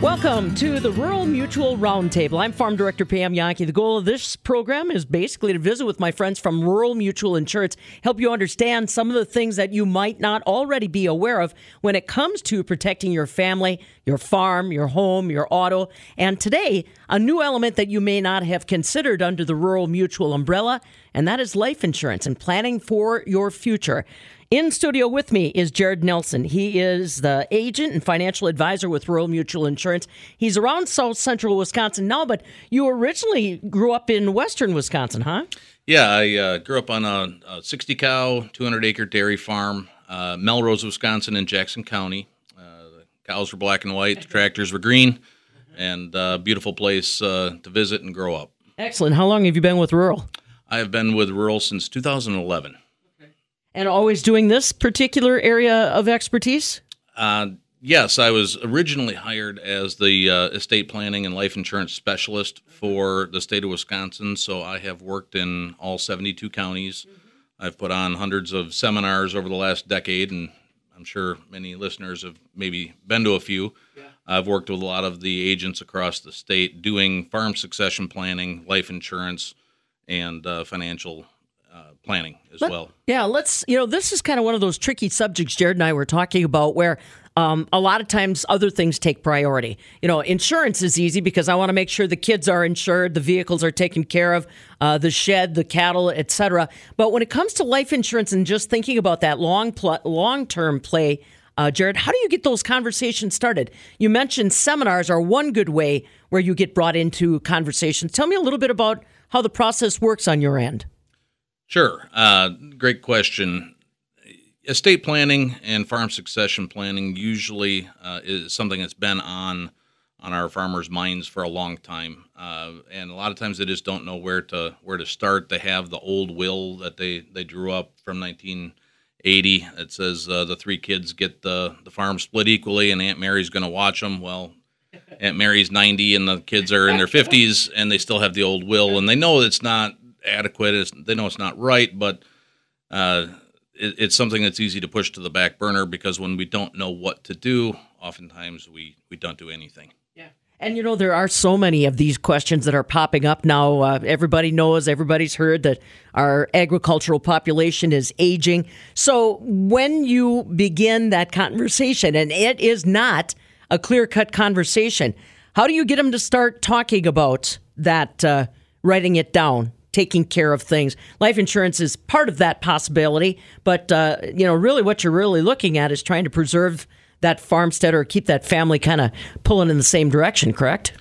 Welcome to the Rural Mutual Roundtable. I'm Farm Director Pam Jahnke. The goal of this program is basically to visit with my friends from Rural Mutual Insurance, help you understand some of the things that you might not already be aware of when it comes to protecting your family, your farm, your home, your auto. And today, a new element that you may not have considered under the Rural Mutual umbrella, and that is life insurance and planning for your future. In studio with me is Jared Nelson. He is the agent and financial advisor with Rural Mutual Insurance. He's around South Central Wisconsin now, but you originally grew up in Western Wisconsin, huh? Yeah, I uh, grew up on a, a 60 cow, 200 acre dairy farm, uh, Melrose, Wisconsin, in Jackson County. Uh, the cows were black and white, the tractors were green, and uh, beautiful place uh, to visit and grow up. Excellent. How long have you been with Rural? I have been with Rural since 2011. And always doing this particular area of expertise? Uh, yes, I was originally hired as the uh, estate planning and life insurance specialist for the state of Wisconsin. So I have worked in all 72 counties. I've put on hundreds of seminars over the last decade, and I'm sure many listeners have maybe been to a few. I've worked with a lot of the agents across the state doing farm succession planning, life insurance, and uh, financial planning as Let- well. Yeah, let's, you know, this is kind of one of those tricky subjects Jared and I were talking about where um, a lot of times other things take priority. You know, insurance is easy because I want to make sure the kids are insured, the vehicles are taken care of, uh, the shed, the cattle, etc. But when it comes to life insurance and just thinking about that long pl- long term play, uh, Jared, how do you get those conversations started? You mentioned seminars are one good way where you get brought into conversations. Tell me a little bit about how the process works on your end. Sure. Uh, great question. Estate planning and farm succession planning usually uh, is something that's been on on our farmers' minds for a long time, uh, and a lot of times they just don't know where to where to start. They have the old will that they they drew up from 1980 that says uh, the three kids get the the farm split equally, and Aunt Mary's going to watch them. Well, Aunt Mary's 90 and the kids are in their 50s, and they still have the old will, and they know it's not adequate. It's, they know it's not right, but uh, it, it's something that's easy to push to the back burner because when we don't know what to do, oftentimes we, we don't do anything. Yeah. And you know, there are so many of these questions that are popping up now. Uh, everybody knows, everybody's heard that our agricultural population is aging. So when you begin that conversation, and it is not a clear cut conversation, how do you get them to start talking about that, uh, writing it down? Taking care of things. Life insurance is part of that possibility, but uh, you know, really, what you're really looking at is trying to preserve that farmstead or keep that family kind of pulling in the same direction, correct?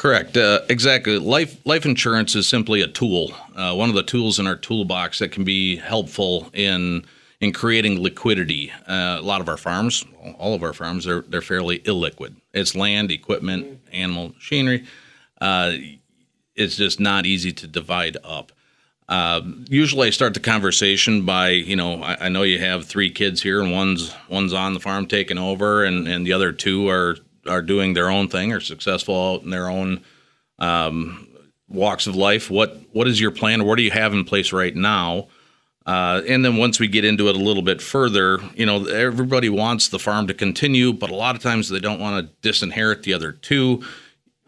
Correct. Uh, exactly. Life life insurance is simply a tool, uh, one of the tools in our toolbox that can be helpful in in creating liquidity. Uh, a lot of our farms, all of our farms, they're they're fairly illiquid. It's land, equipment, animal machinery. It's just not easy to divide up. Uh, usually, I start the conversation by, you know, I, I know you have three kids here, and one's one's on the farm taking over, and, and the other two are are doing their own thing, are successful out in their own um, walks of life. What what is your plan? What do you have in place right now? Uh, and then once we get into it a little bit further, you know, everybody wants the farm to continue, but a lot of times they don't want to disinherit the other two.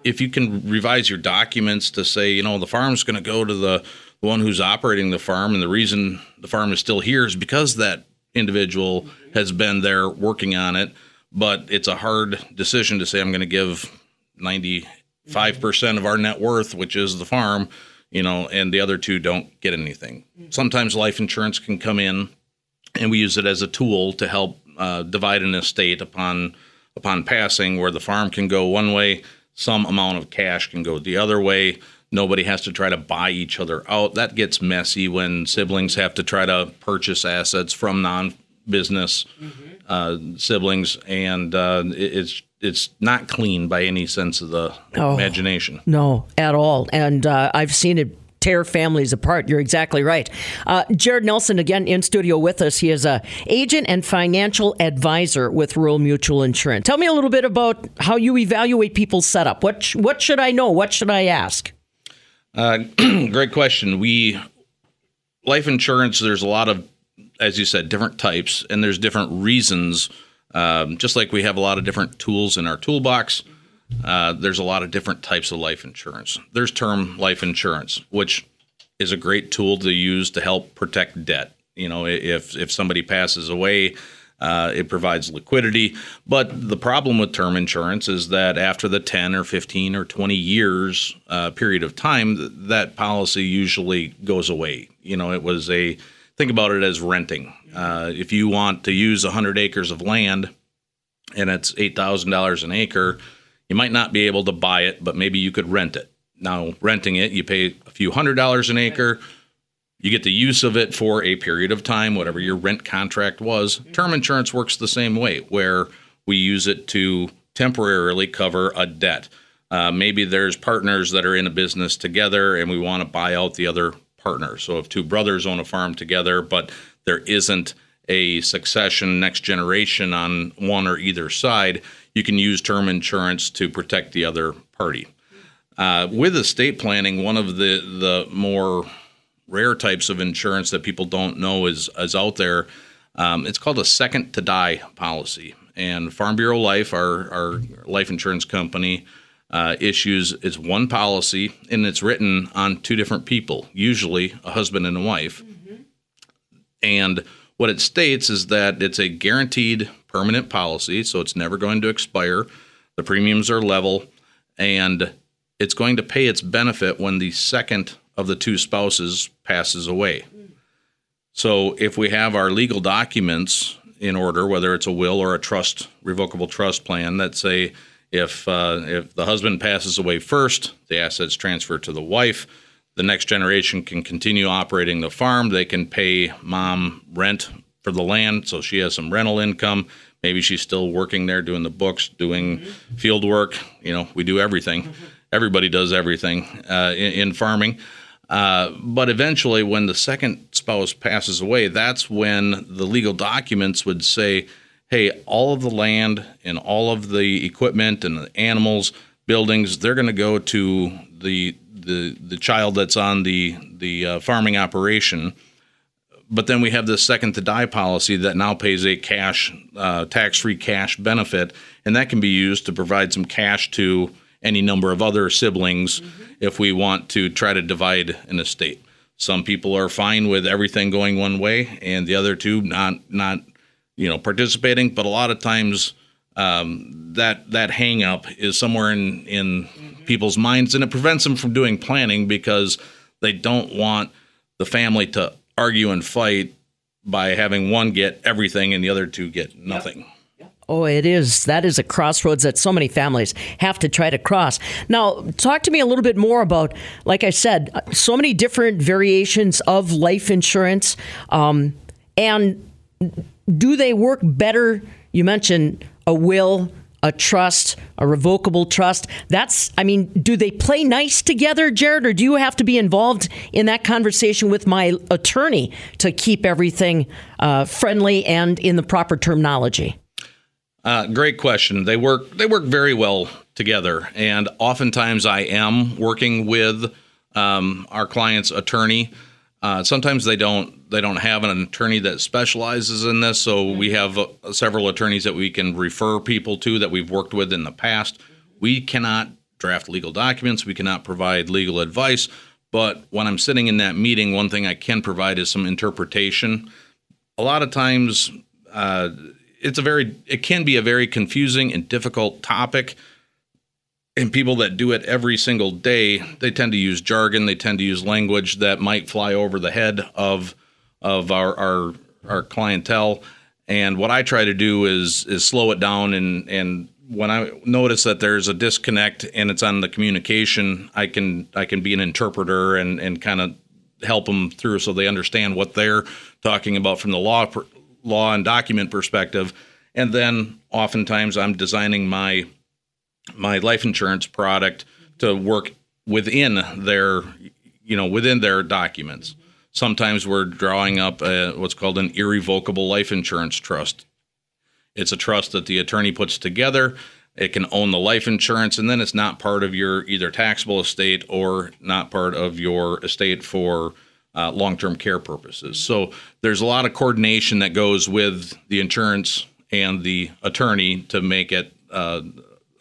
If you can revise your documents to say, you know, the farm's going to go to the the one who's operating the farm, and the reason the farm is still here is because that individual has been there working on it. But it's a hard decision to say I'm going to give 95% of our net worth, which is the farm, you know, and the other two don't get anything. Sometimes life insurance can come in, and we use it as a tool to help uh, divide an estate upon upon passing, where the farm can go one way, some amount of cash can go the other way. Nobody has to try to buy each other out. That gets messy when siblings have to try to purchase assets from non-business uh, siblings, and uh, it's it's not clean by any sense of the Oh. imagination. No, at all. And uh, I've seen it tear families apart. You're exactly right. Uh, Jared Nelson, again in studio with us. He is a agent and financial advisor with Rural Mutual Insurance. Tell me a little bit about how you evaluate people's setup. What sh- what should I know? What should I ask? Uh, great question. We life insurance. There's a lot of, as you said, different types, and there's different reasons. Um, just like we have a lot of different tools in our toolbox, uh, there's a lot of different types of life insurance. There's term life insurance, which is a great tool to use to help protect debt. You know, if if somebody passes away, uh, it provides liquidity. But the problem with term insurance is that after the 10 or 15 or 20 years uh, period of time, that policy usually goes away. You know, it was a think about it as renting. Uh, if you want to use 100 acres of land and it's $8,000 an acre, you might not be able to buy it, but maybe you could rent it. Now, renting it, you pay a few hundred dollars an acre. You get the use of it for a period of time, whatever your rent contract was. Term insurance works the same way, where we use it to temporarily cover a debt. Uh, maybe there's partners that are in a business together and we want to buy out the other partner. So if two brothers own a farm together, but there isn't a succession next generation on one or either side, you can use term insurance to protect the other party. Uh, with estate planning, one of the the more rare types of insurance that people don't know is is out there. Um, it's called a second to die policy, and Farm Bureau Life, our our life insurance company, uh, issues is one policy, and it's written on two different people, usually a husband and a wife. Mm-hmm. And what it states is that it's a guaranteed permanent policy, so it's never going to expire. The premiums are level, and it's going to pay its benefit when the second of the two spouses passes away. So if we have our legal documents in order, whether it's a will or a trust, revocable trust plan, that say if uh, if the husband passes away first, the assets transfer to the wife. The next generation can continue operating the farm. They can pay mom rent for the land, so she has some rental income. Maybe she's still working there, doing the books, doing mm-hmm. field work. You know, we do everything. Mm-hmm. Everybody does everything uh, in, in, farming. Uh, but eventually, when the second spouse passes away, that's when the legal documents would say, hey, all of the land and all of the equipment and the animals, buildings, they're going to go to the the the child that's on the the uh, farming operation. But then we have this second to die policy that now pays a cash uh, tax free cash benefit, and that can be used to provide some cash to any number of other siblings mm-hmm. if we want to try to divide an estate. Some people are fine with everything going one way, and the other two not not you know participating but a lot of times um, that that hang up is somewhere in in mm-hmm. people's minds and it prevents them from doing planning because they don't want the family to argue and fight by having one get everything and the other two get nothing yep. Oh, it is. That is a crossroads that so many families have to try to cross. Now, talk to me a little bit more about, like I said, so many different variations of life insurance. Um, and do they work better? You mentioned a will, a trust, a revocable trust. That's, I mean, do they play nice together, Jared, or do you have to be involved in that conversation with my attorney to keep everything uh, friendly and in the proper terminology? Uh, great question. They work. They work very well together, and oftentimes I am working with um, our client's attorney uh, sometimes they don't they don't have an attorney that specializes in this, so we have uh, several attorneys that we can refer people to that we've worked with in the past. We cannot draft legal documents, we cannot provide legal advice, but when I'm sitting in that meeting, one thing I can provide is some interpretation. A lot of times, uh, it's a very it can be a very confusing and difficult topic and people that do it every single day, they tend to use jargon. They tend to use language that might fly over the head of of our our, our clientele. And what I try to do is is slow it down and and when I notice that there's a disconnect and it's on the communication, I can I can be an interpreter and and kind of help them through so they understand what they're talking about from the law law and document perspective. And then oftentimes I'm designing my my life insurance product to work within their you know, within their documents. Sometimes we're drawing up a, what's called an irrevocable life insurance trust. It's a trust that the attorney puts together. It can own the life insurance, and then it's not part of your either taxable estate or not part of your estate for uh, long term care purposes. So there's a lot of coordination that goes with the insurance and the attorney to make it uh,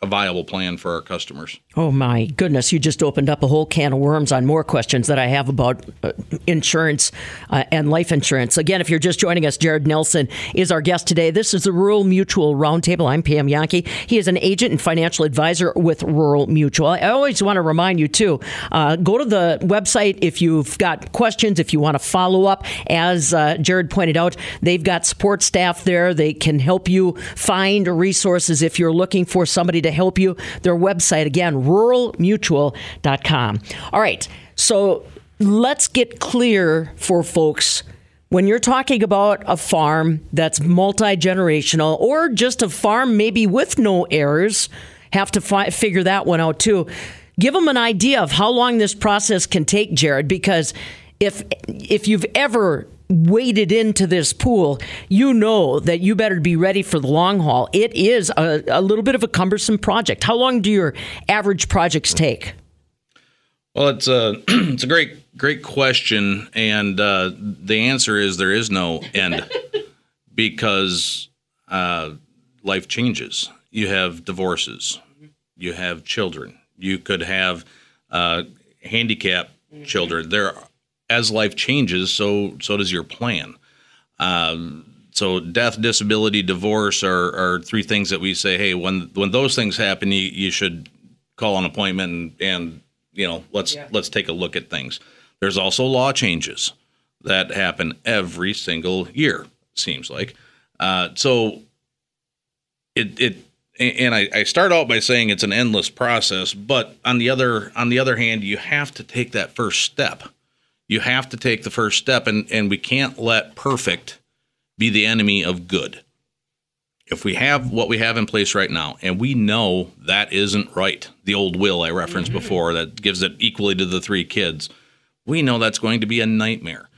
a viable plan for our customers. Oh my goodness, you just opened up a whole can of worms on more questions that I have about uh, insurance uh, and life insurance. Again, if you're just joining us, Jared Nelson is our guest today. This is the Rural Mutual Roundtable. I'm Pam Jahnke. He is an agent and financial advisor with Rural Mutual. I always want to remind you, too, uh, go to the website if you've got questions, if you want to follow up. As uh, Jared pointed out, they've got support staff there. They can help you find resources if you're looking for somebody to help you. Their website, again, ruralmutual.com. All right, so let's get clear for folks. When you're talking about a farm that's multi generational or just a farm maybe with no heirs, have to fi- figure that one out too. Give them an idea of how long this process can take, Jared, because if if you've ever waded into this pool, you know that you better be ready for the long haul. It is a, a little bit of a cumbersome project. How long do your average projects take? Well, it's a it's a great great question, and uh, the answer is there is no end because uh, life changes. You have divorces, you have children, you could have uh, handicapped children. There as life changes, so so does your plan. Um, so death, disability, divorce are, are three things that we say, hey, when when those things happen, you, you should call an appointment and, and you know let's yeah. let's take a look at things. There's also law changes that happen every single year. Seems like uh, so. It it and I, I start out by saying it's an endless process, but on the other on the other hand, you have to take that first step you have to take the first step, and, and we can't let perfect be the enemy of good. If we have what we have in place right now, and we know that isn't right, the old will I referenced mm-hmm. before that gives it equally to the three kids, we know that's going to be a nightmare.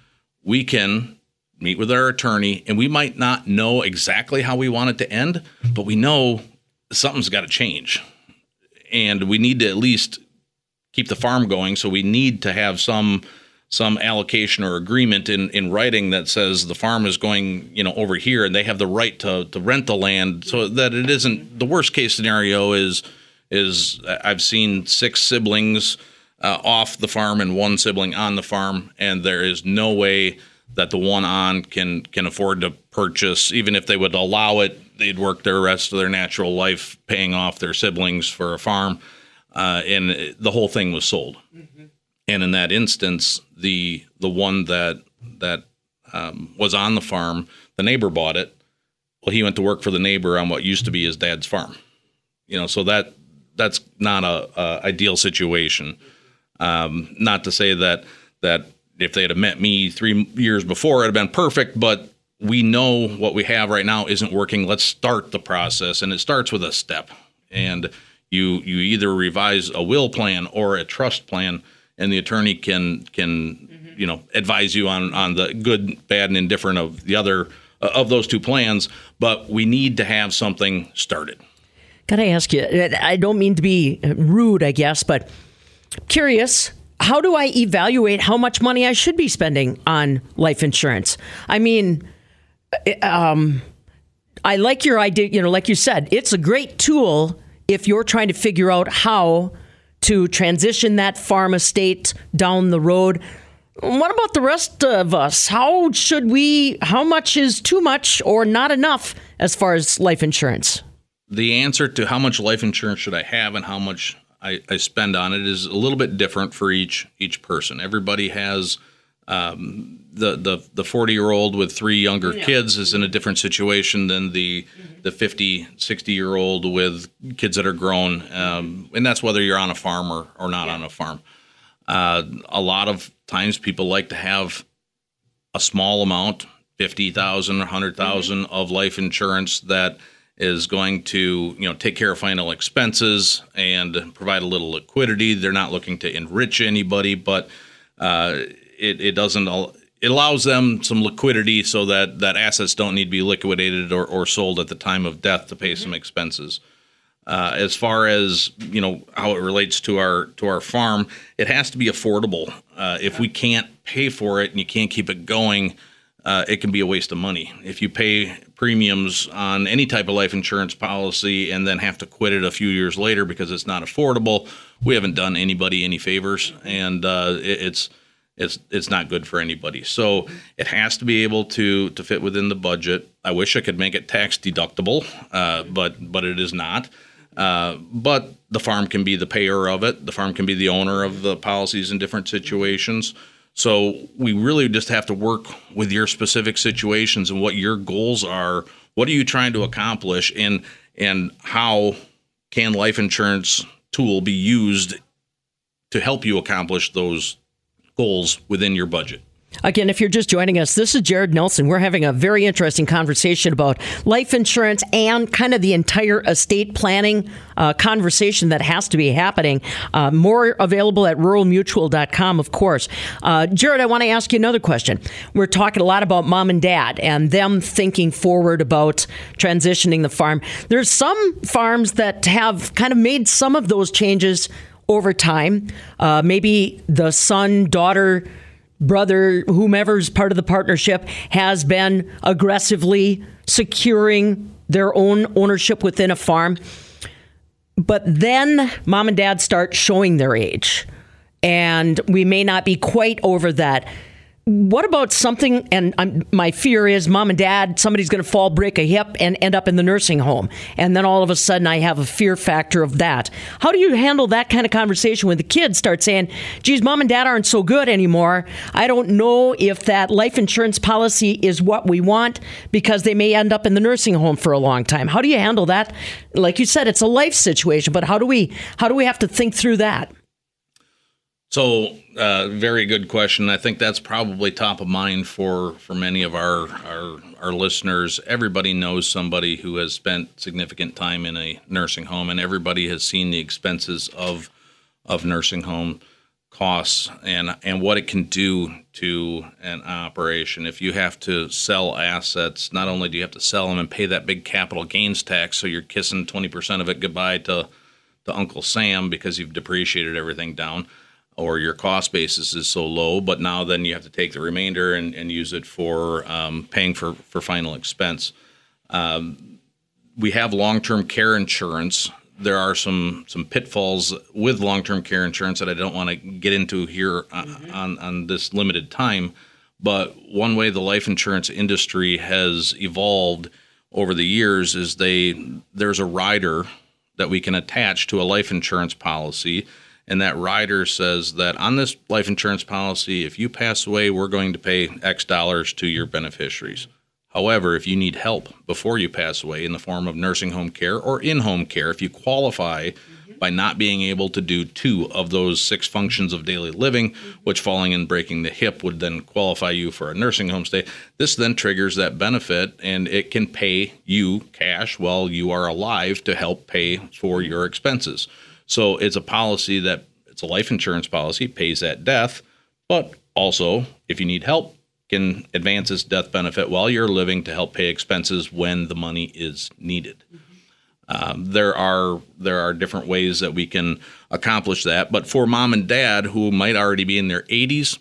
We can meet with our attorney, and we might not know exactly how we want it to end, but we know something's got to change. And we need to at least keep the farm going. So we need to have some some allocation or agreement in, in writing that says the farm is going you know over here and they have the right to, to rent the land. So that it isn't the worst case scenario is is I've seen six siblings uh, off the farm and one sibling on the farm. And there is no way that the one on can can afford to purchase. Even if they would allow it they'd work their rest of their natural life paying off their siblings for a farm. Uh, and the whole thing was sold. Mm-hmm. And in that instance the the one that that um, was on the farm, the neighbor bought it. Well, he went to work for the neighbor on what used to be his dad's farm. You know, so that that's not a, a ideal situation. Um, not to say that that if they had met me three years before, it'd have been perfect. But we know what we have right now isn't working. Let's start the process, and it starts with a step. And you you either revise a will plan or a trust plan and the attorney can can mm-hmm. you know advise you on on the good, bad, and indifferent of the other uh, of those two plans. But we need to have something started. Can I ask you? I don't mean to be rude, I guess, but curious. How do I evaluate how much money I should be spending on life insurance? I mean, um, I like your idea. You know, like you said, it's a great tool if you're trying to figure out how to transition that farm estate down the road. What about the rest of us? How should we, how much is too much or not enough as far as life insurance? The answer to how much life insurance should I have and how much I, I spend on it is a little bit different for each each person. Everybody has um, the the the 40 year old with three younger yeah. kids is in a different situation than the mm-hmm. the 50 60 year old with kids that are grown um, and that's whether you're on a farm or, or not yeah. on a farm uh, a lot of times people like to have a small amount 50,000 or 100,000 mm-hmm. of life insurance that is going to you know take care of final expenses and provide a little liquidity they're not looking to enrich anybody but uh, it, it doesn't. It allows them some liquidity so that, that assets don't need to be liquidated or, or sold at the time of death to pay mm-hmm. some expenses. Uh, as far as you know how it relates to our to our farm, it has to be affordable. Uh, if we can't pay for it and you can't keep it going, uh, it can be a waste of money. If you pay premiums on any type of life insurance policy and then have to quit it a few years later because it's not affordable, we haven't done anybody any favors, and uh, it, it's it's it's not good for anybody. So it has to be able to to fit within the budget. I wish I could make it tax deductible, uh, but but it is not. Uh, but the farm can be the payer of it. The farm can be the owner of the policies in different situations. So we really just have to work with your specific situations and what your goals are. What are you trying to accomplish, and and how can life insurance tool be used to help you accomplish those goals within your budget? Again, if you're just joining us, this is Jared Nelson. We're having a very interesting conversation about life insurance and kind of the entire estate planning uh, conversation that has to be happening. Uh, more available at ruralmutual.com, of course. Uh, Jared, I want to ask you another question. We're talking a lot about mom and dad and them thinking forward about transitioning the farm. There's some farms that have kind of made some of those changes over time. Uh, maybe the son daughter brother, whomever's part of the partnership, has been aggressively securing their own ownership within a farm. But then mom and dad start showing their age. And we may not be quite over that what about something? And I'm, my fear is, mom and dad, somebody's going to fall, break a hip, and end up in the nursing home. And then all of a sudden, I have a fear factor of that. How do you handle that kind of conversation when the kids start saying, geez, mom and dad aren't so good anymore? I don't know if that life insurance policy is what we want because they may end up in the nursing home for a long time. How do you handle that? Like you said, it's a life situation, but how do we how do we have to think through that? So, uh, very good question. I think that's probably top of mind for for many of our, our our listeners. Everybody knows somebody who has spent significant time in a nursing home, and everybody has seen the expenses of of nursing home costs and and what it can do to an operation. If you have to sell assets, not only do you have to sell them and pay that big capital gains tax, so you're kissing twenty percent of it goodbye to to Uncle Sam because you've depreciated everything down or your cost basis is so low, but now then you have to take the remainder and, and use it for um, paying for, for final expense. Um, we have long term care insurance. There are some some pitfalls with long term care insurance that I don't want to get into here mm-hmm. on, on this limited time. But one way the life insurance industry has evolved over the years is they there's a rider that we can attach to a life insurance policy and that rider says that on this life insurance policy, if you pass away, we're going to pay X dollars to your beneficiaries. However, if you need help before you pass away in the form of nursing home care or in home care, if you qualify mm-hmm. by not being able to do two of those six functions of daily living, mm-hmm. which falling and breaking the hip would then qualify you for a nursing home stay, this then triggers that benefit and it can pay you cash while you are alive to help pay for your expenses. So it's a policy that it's a life insurance policy, pays at death, but also if you need help, can advance this death benefit while you're living to help pay expenses when the money is needed. Mm-hmm. Um, there are there are different ways that we can accomplish that, but for mom and dad who might already be in their 80s,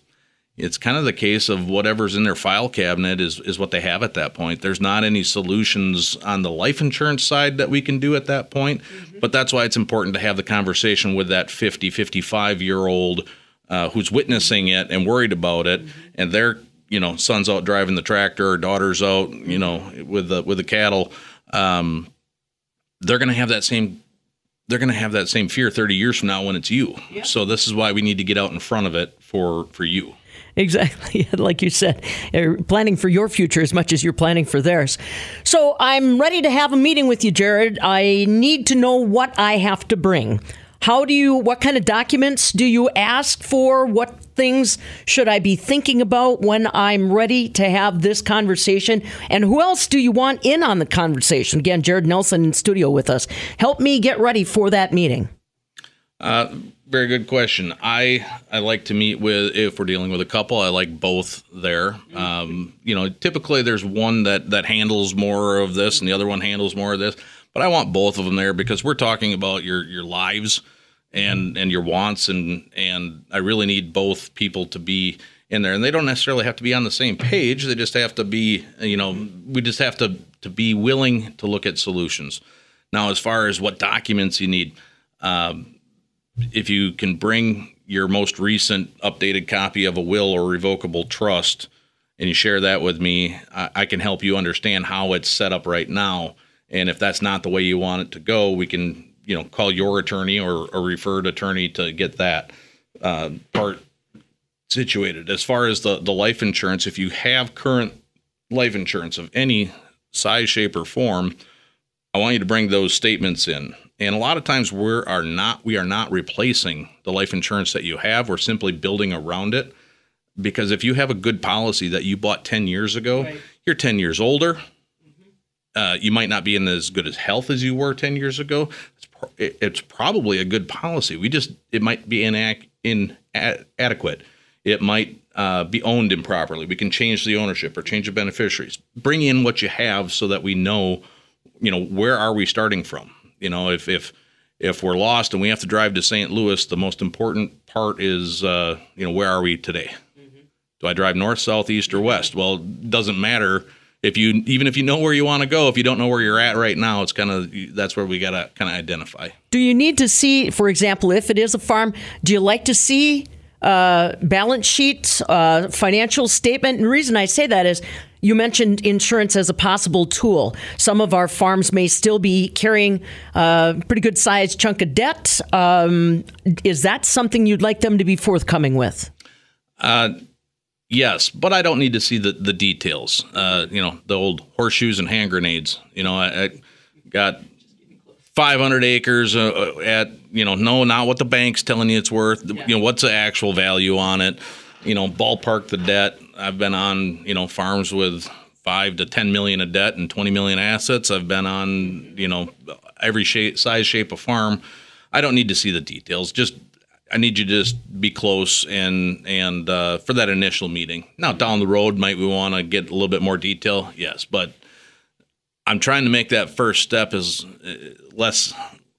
it's kind of the case of whatever's in their file cabinet is is what they have at that point. There's not any solutions on the life insurance side that we can do at that point, mm-hmm. but that's why it's important to have the conversation with that 50, 55 year old uh, who's witnessing it and worried about it, mm-hmm. and their you know son's out driving the tractor or daughter's out you know with the with the cattle. Um, they're going to have that same they're going to have that same fear 30 years from now when it's you. So this is why we need to get out in front of it for for you. Exactly. Like you said, you're planning for your future as much as you're planning for theirs. So I'm ready to have a meeting with you, Jared. I need to know what I have to bring. How do you, what kind of documents do you ask for? What things should I be thinking about when I'm ready to have this conversation? And who else do you want in on the conversation? Again, Jared Nelson in studio with us. Help me get ready for that meeting. Uh, very good question. I I like to meet with if we're dealing with a couple. I like both there. Um, you know, typically there's one that that handles more of this, and the other one handles more of this. But I want both of them there because we're talking about your your lives and and your wants, and and I really need both people to be in there, and they don't necessarily have to be on the same page. They just have to be, you know, we just have to to be willing to look at solutions. Now, as far as what documents you need. Um, if you can bring your most recent updated copy of a will or revocable trust and you share that with me, I, I, can help you understand how it's set up right now. And if that's not the way you want it to go, we can, you know, call your attorney or a referred attorney to get that uh, part situated. As far as the, the life insurance, if you have current life insurance of any size, shape, or form, I want you to bring those statements in. And a lot of times we are not we are not replacing the life insurance that you have. We're simply building around it. Because if you have a good policy that you bought 10 years ago, right. you're 10 years older. Mm-hmm. Uh, you might not be in as good as health as you were 10 years ago. It's, pro- it's probably a good policy. We just, it might be inac- inadequate. It might uh, be owned improperly. We can change the ownership or change the beneficiaries. Bring in what you have so that we know, you know, where are we starting from? You know, if if if we're lost and we have to drive to St. Louis, the most important part is, uh, you know, where are we today? Mm-hmm. Do I drive north, south, east, or west? Well, it doesn't matter if you even if you know where you want to go. If you don't know where you're at right now, it's kind of that's where we got to kind of identify. Do you need to see, for example, if it is a farm, do you like to see? Uh, balance sheet, uh, financial statement. And the reason I say that is you mentioned insurance as a possible tool. Some of our farms may still be carrying a pretty good sized chunk of debt. Um, is that something you'd like them to be forthcoming with? Uh, yes, but I don't need to see the, the details. Uh, you know, the old horseshoes and hand grenades. You know, I, I got 500 acres uh, uh, at, you know, no, not what the bank's telling you it's worth. Yeah. You know, what's the actual value on it? You know, ballpark the debt I've been on, you know, farms with five to 10 million of debt and 20 million assets. I've been on, you know, every shape, size, shape of farm. I don't need to see the details. Just, I need you to just be close and, and, uh, for that initial meeting. Now, down the road, might we want to get a little bit more detail? Yes. But I'm trying to make that first step as uh, less,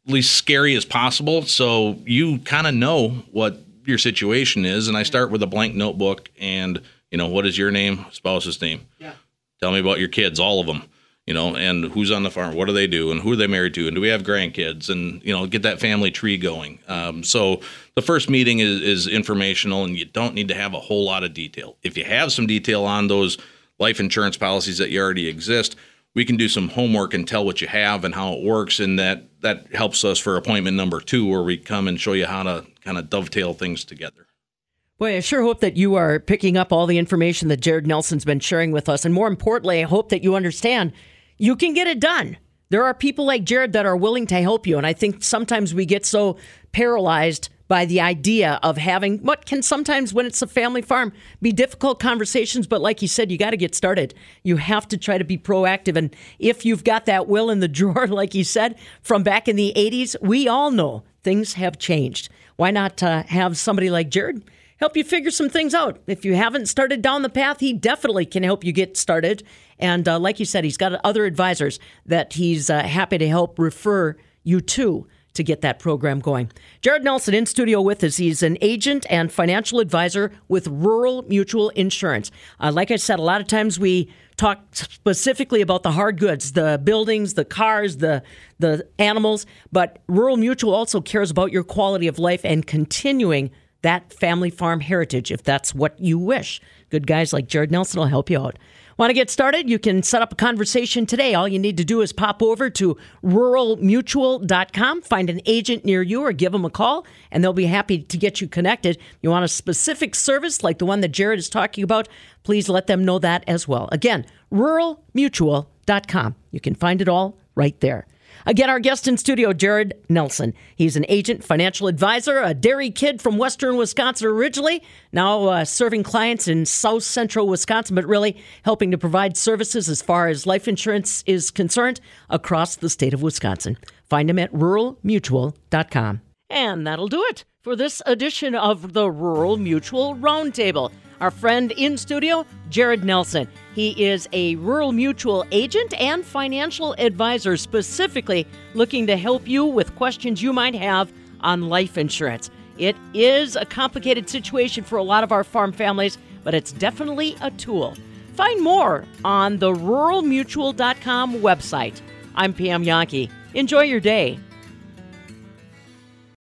least scary as possible. So you kind of know what your situation is. And I start with a blank notebook and, you know, what is your name, spouse's name? Yeah. Tell me about your kids, all of them. You know, and who's on the farm? What do they do? And who are they married to? And do we have grandkids? And you know, get that family tree going. Um, so the first meeting is, is informational, and you don't need to have a whole lot of detail. If you have some detail on those life insurance policies that you already exist, we can do some homework and tell what you have and how it works and that that helps us for appointment number two where we come and show you how to kind of dovetail things together Boy, I sure hope that you are picking up all the information that Jared Nelson's been sharing with us. And more importantly, I hope that you understand you can get it done. There are people like Jared that are willing to help you. And I think sometimes we get so paralyzed by the idea of having what can sometimes, when it's a family farm, be difficult conversations. But like you said, you got to get started. You have to try to be proactive. And if you've got that will in the drawer, like you said, from back in the 80s, we all know things have changed. Why not uh, have somebody like Jared? help you figure some things out. If you haven't started down the path, he definitely can help you get started. And uh, like you said, he's got other advisors that he's uh, happy to help refer you to to get that program going. Jared Nelson in studio with us. He's an agent and financial advisor with Rural Mutual Insurance. Uh, like I said, a lot of times we talk specifically about the hard goods, the buildings, the cars, the the animals, but Rural Mutual also cares about your quality of life and continuing that family farm heritage if that's what you wish. Good guys like Jared Nelson will help you out. Want to get started? You can set up a conversation today. All you need to do is pop over to ruralmutual.com, find an agent near you, or give them a call, and they'll be happy to get you connected. You want a specific service like the one that Jared is talking about? Please let them know that as well. Again, ruralmutual.com. You can find it all right there. Again, our guest in studio, Jared Nelson. He's an agent, financial advisor, a dairy kid from western Wisconsin originally, now uh, serving clients in south central Wisconsin, but really helping to provide services as far as life insurance is concerned across the state of Wisconsin. Find him at ruralmutual.com. And that'll do it for this edition of the Rural Mutual Roundtable. Our friend in studio, Jared Nelson. He is a rural mutual agent and financial advisor, specifically looking to help you with questions you might have on life insurance. It is a complicated situation for a lot of our farm families, but it's definitely a tool. Find more on the ruralmutual.com website. I'm Pam Jahnke. Enjoy your day.